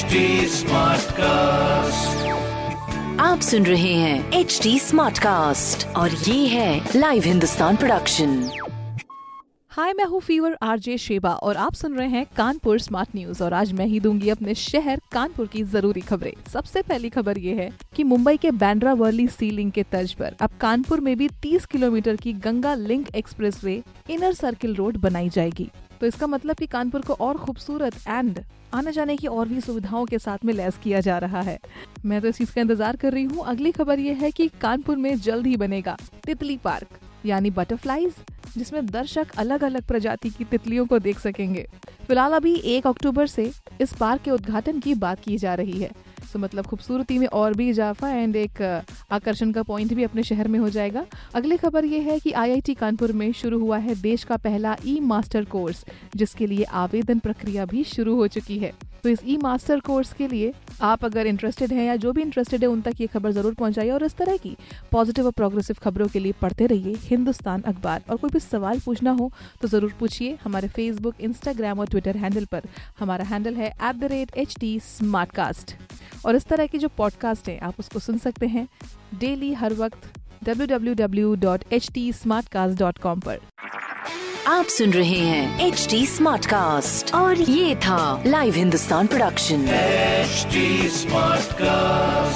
HD cast आप सुन रहे हैं एच डी स्मार्ट कास्ट और ये है लाइव हिंदुस्तान प्रोडक्शन हाय मैं हूँ फीवर आरजे शेबा और आप सुन रहे हैं कानपुर स्मार्ट न्यूज़ और आज मैं ही दूँगी अपने शहर कानपुर की ज़रूरी खबरें। सबसे पहली खबर ये है कि मुंबई के बैंड्रा वर्ली सी लिंक के तर्ज पर अब कानपुर में भी 30 किलोमीटर की Ganga link expressway inner circle road बनाई जाएगी। तो इसका मतलब कि कानपुर को और खूबसूरत एंड आने जाने की और भी सुविधाओं के साथ में लैस किया जा रहा है। मैं तो इस चीज़ का इंतज़ार कर रही हूँ। अगली खबर ये है कि कानपुर में जल्द ही बनेगा तितली पार्क, यानी बटरफ्लाईज जिसमें दर्शक अलग अलग प्रजाति की तितलियों को देख सकेंगे। फ़िलहाल अभी एक अक्टूबर से इस पार्क के उद्घाटन की बात की जा रही है। मतलब खूबसूरती में और भी इजाफा एंड एक आकर्षण का पॉइंट भी अपने शहर में हो जाएगा। अगली खबर ये है कि आईआईटी कानपुर में शुरू हुआ है देश का पहला ई मास्टर कोर्स जिसके लिए आवेदन प्रक्रिया भी शुरू हो चुकी है। तो इस ई मास्टर कोर्स के लिए आप अगर इंटरेस्टेड हैं या जो भी इंटरेस्टेड है, उन तक ये खबर ज़रूर पहुंचाइए और इस तरह की पॉजिटिव और प्रोग्रेसिव खबरों के लिए पढ़ते रहिए हिंदुस्तान अखबार। और कोई भी सवाल पूछना हो तो ज़रूर पूछिए हमारे फेसबुक इंस्टाग्राम और ट्विटर हैंडल पर। हमारा हैंडल है at the rate H T और इस तरह की जो पॉडकास्ट है आप उसको सुन सकते हैं डेली हर वक्त www.htsmartcast.com पर आप सुन रहे हैं एच टी स्मार्ट कास्ट और ये था live Hindustan production smart Smartcast.